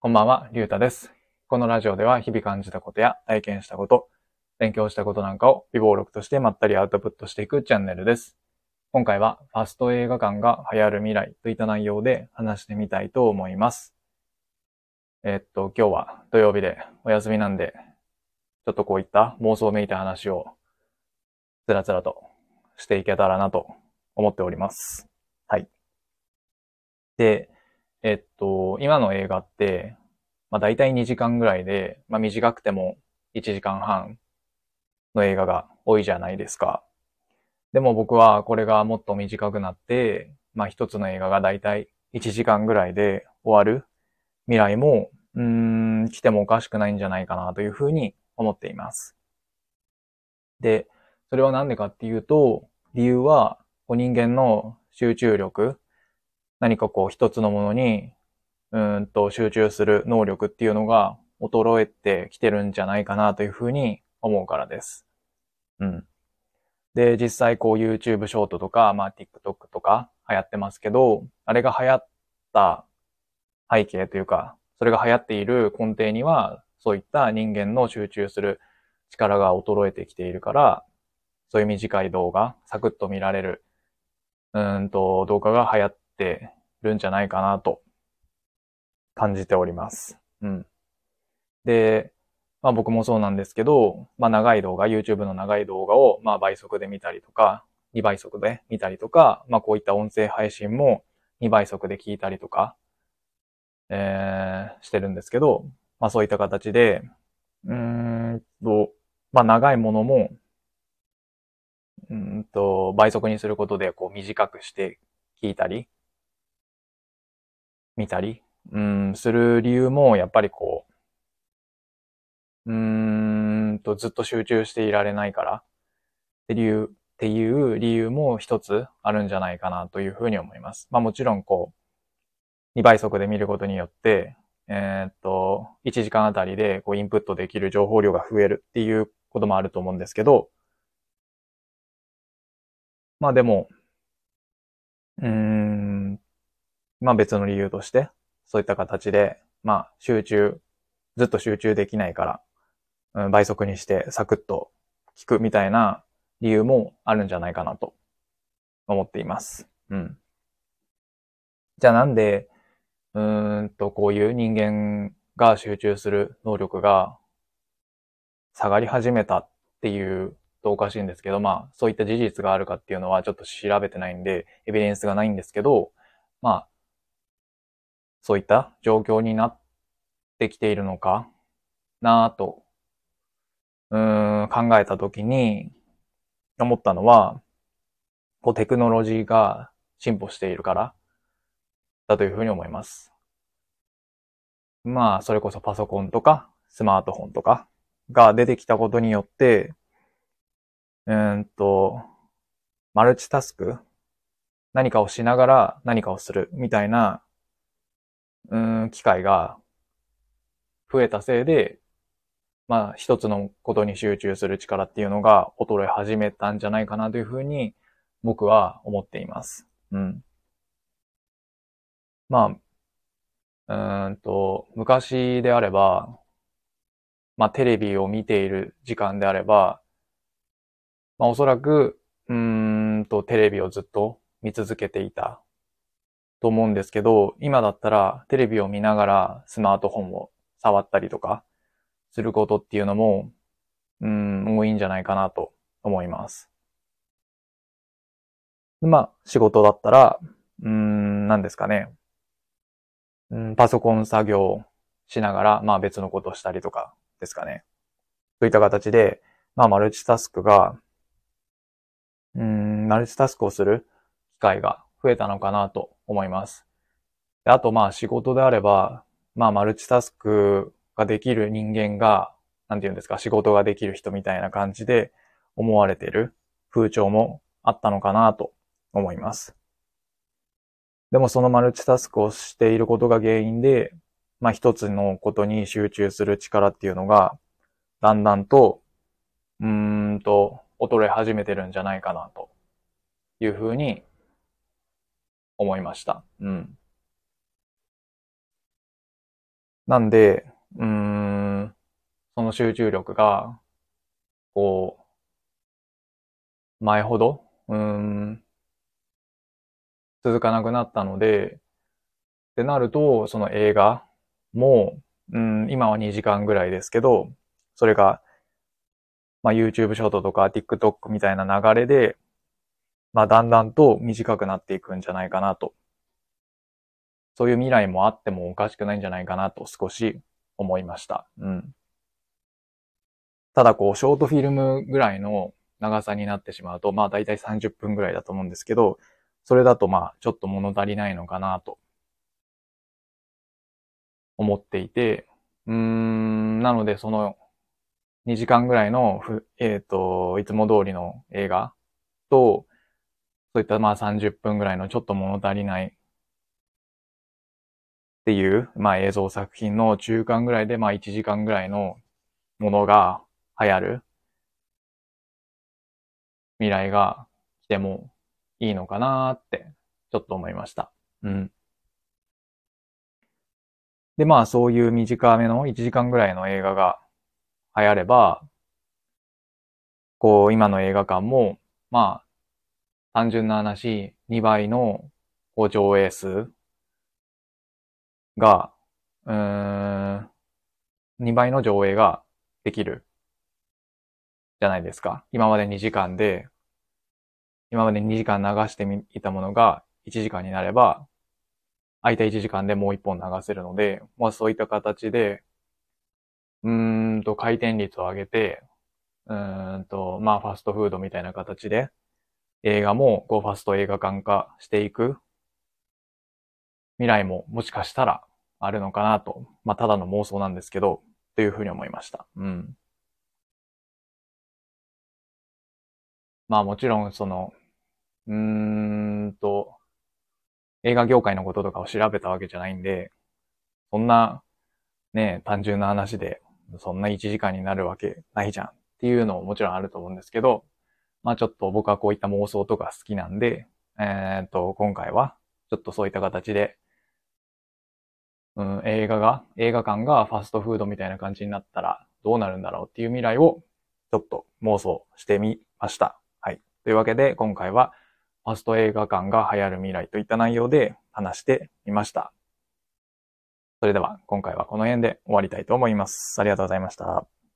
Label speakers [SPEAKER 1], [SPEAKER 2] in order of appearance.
[SPEAKER 1] こんばんは、りゅうたです。このラジオでは日々感じたことや体験したこと、勉強したことなんかを微暴録としてまったりアウトプットしていくチャンネルです。今回はファスト映画館が流行る未来といった内容で話してみたいと思います。えっと、今日は土曜日でお休みなんで、ちょっとこういった妄想めいた話をつらつらとしていけたらなと思っております。はい。で、えっと、今の映画って、まあ大体2時間ぐらいで、まあ短くても1時間半の映画が多いじゃないですか。でも僕はこれがもっと短くなって、まあ一つの映画が大体1時間ぐらいで終わる未来も、うーん、来てもおかしくないんじゃないかなというふうに思っています。で、それはなんでかっていうと、理由は人間の集中力、何かこう一つのものにうんと集中する能力っていうのが衰えてきてるんじゃないかなというふうに思うからです。うん。で、実際こう YouTube ショートとか、まあ TikTok とか流行ってますけど、あれが流行った背景というか、それが流行っている根底には、そういった人間の集中する力が衰えてきているから、そういう短い動画、サクッと見られる、うんと動画が流行っててるんじゃないかなと感じております。うん。で、まあ僕もそうなんですけど、まあ長い動画、YouTube の長い動画をまあ倍速で見たりとか、2倍速で見たりとか、まあこういった音声配信も2倍速で聞いたりとか、えー、してるんですけど、まあそういった形で、うんと、まあ長いものも、うんと、倍速にすることでこう短くして聞いたり、見たり、うん、する理由も、やっぱりこう、うーんと、ずっと集中していられないから、っていう、っていう理由も一つあるんじゃないかなというふうに思います。まあもちろんこう、2倍速で見ることによって、えーっと、1時間あたりでこうインプットできる情報量が増えるっていうこともあると思うんですけど、まあでも、うーん、まあ別の理由として、そういった形で、まあ集中、ずっと集中できないから、うん、倍速にしてサクッと聞くみたいな理由もあるんじゃないかなと思っています。うん。じゃあなんで、うーんと、こういう人間が集中する能力が下がり始めたっていうとおかしいんですけど、まあ、そういった事実があるかっていうのはちょっと調べてないんで、エビデンスがないんですけど、まあ、そういった状況になってきているのかなぁと、うーん、考えたときに思ったのは、こうテクノロジーが進歩しているからだというふうに思います。まあ、それこそパソコンとかスマートフォンとかが出てきたことによって、うんと、マルチタスク何かをしながら何かをするみたいな、うーん、機会が増えたせいで、まあ、一つのことに集中する力っていうのが衰え始めたんじゃないかなというふうに僕は思っています。うん。まあ、うーんと、昔であれば、まあ、テレビを見ている時間であれば、まあ、おそらく、うーんと、テレビをずっと見続けていたと思うんですけど、今だったらテレビを見ながらスマートフォンを触ったりとかすることっていうのも、うーん、多いいんじゃないかなと思います。まあ、仕事だったら、うーん、何ですかね。うん、パソコン作業しながら、まあ別のことをしたりとかですかね。そういった形で、まあマルチタスクが、うん、マルチタスクをする機会が増えたのかなと思います。あとまあ仕事であれば、まあマルチタスクができる人間が、なんて言うんですか、仕事ができる人みたいな感じで思われてる風潮もあったのかなと思います。でもそのマルチタスクをしていることが原因で、まあ一つのことに集中する力っていうのが、だんだんと、うーんと、衰え始めてるんじゃないかなというふうに思いました。うん。なんで、うーん、その集中力が、こう、前ほど、うーん、続かなくなったので、ってなると、その映画も、うん、今は2時間ぐらいですけど、それが、まあ、YouTube ショートとか TikTok みたいな流れで、まあ、だんだんと短くなっていくんじゃないかなと。そういう未来もあってもおかしくないんじゃないかなと少し思いました。うん。ただこう、ショートフィルムぐらいの長さになってしまうと、まあ大体30分ぐらいだと思うんですけど、それだとまあちょっと物足りないのかなと思っていて、うーん、なのでその2時間ぐらいのえっ、ー、と、いつも通りの映画と、そういったまあ30分ぐらいのちょっと物足りないっていう、まあ映像作品の中間ぐらいでまあ1時間ぐらいのものが流行る未来が来てもいいのかなってちょっと思いました。うん。で、まあそういう短めの1時間ぐらいの映画が流行れば、こう今の映画館も、まあ単純な話、2倍の上映数が、うーん、2倍の上映ができるじゃないですか。今まで2時間で、今まで2時間流してみたものが1時間になれば、空いた1時間でもう1本流せるので、まあそういった形で、うーんと回転率を上げて、うーんと、まあファストフードみたいな形で、映画もこうファスト映画館化していく未来ももしかしたらあるのかなと、まあただの妄想なんですけど、というふうに思いました。うん。まあもちろんその、うーんと、映画業界のこととかを調べたわけじゃないんで、そんな、ね、単純な話で、そんな1時間になるわけないじゃんっていうのももちろんあると思うんですけど、まあちょっと僕はこういった妄想とか好きなんで、えっ、と、今回は、ちょっとそういった形で、うん、映画が、映画館がファストフードみたいな感じになったらどうなるんだろうっていう未来をちょっと妄想してみました。はいというわけで、今回はファスト映画館が流行る未来といった内容で話してみました。それでは、今回はこの辺で終わりたいと思います。ありがとうございました。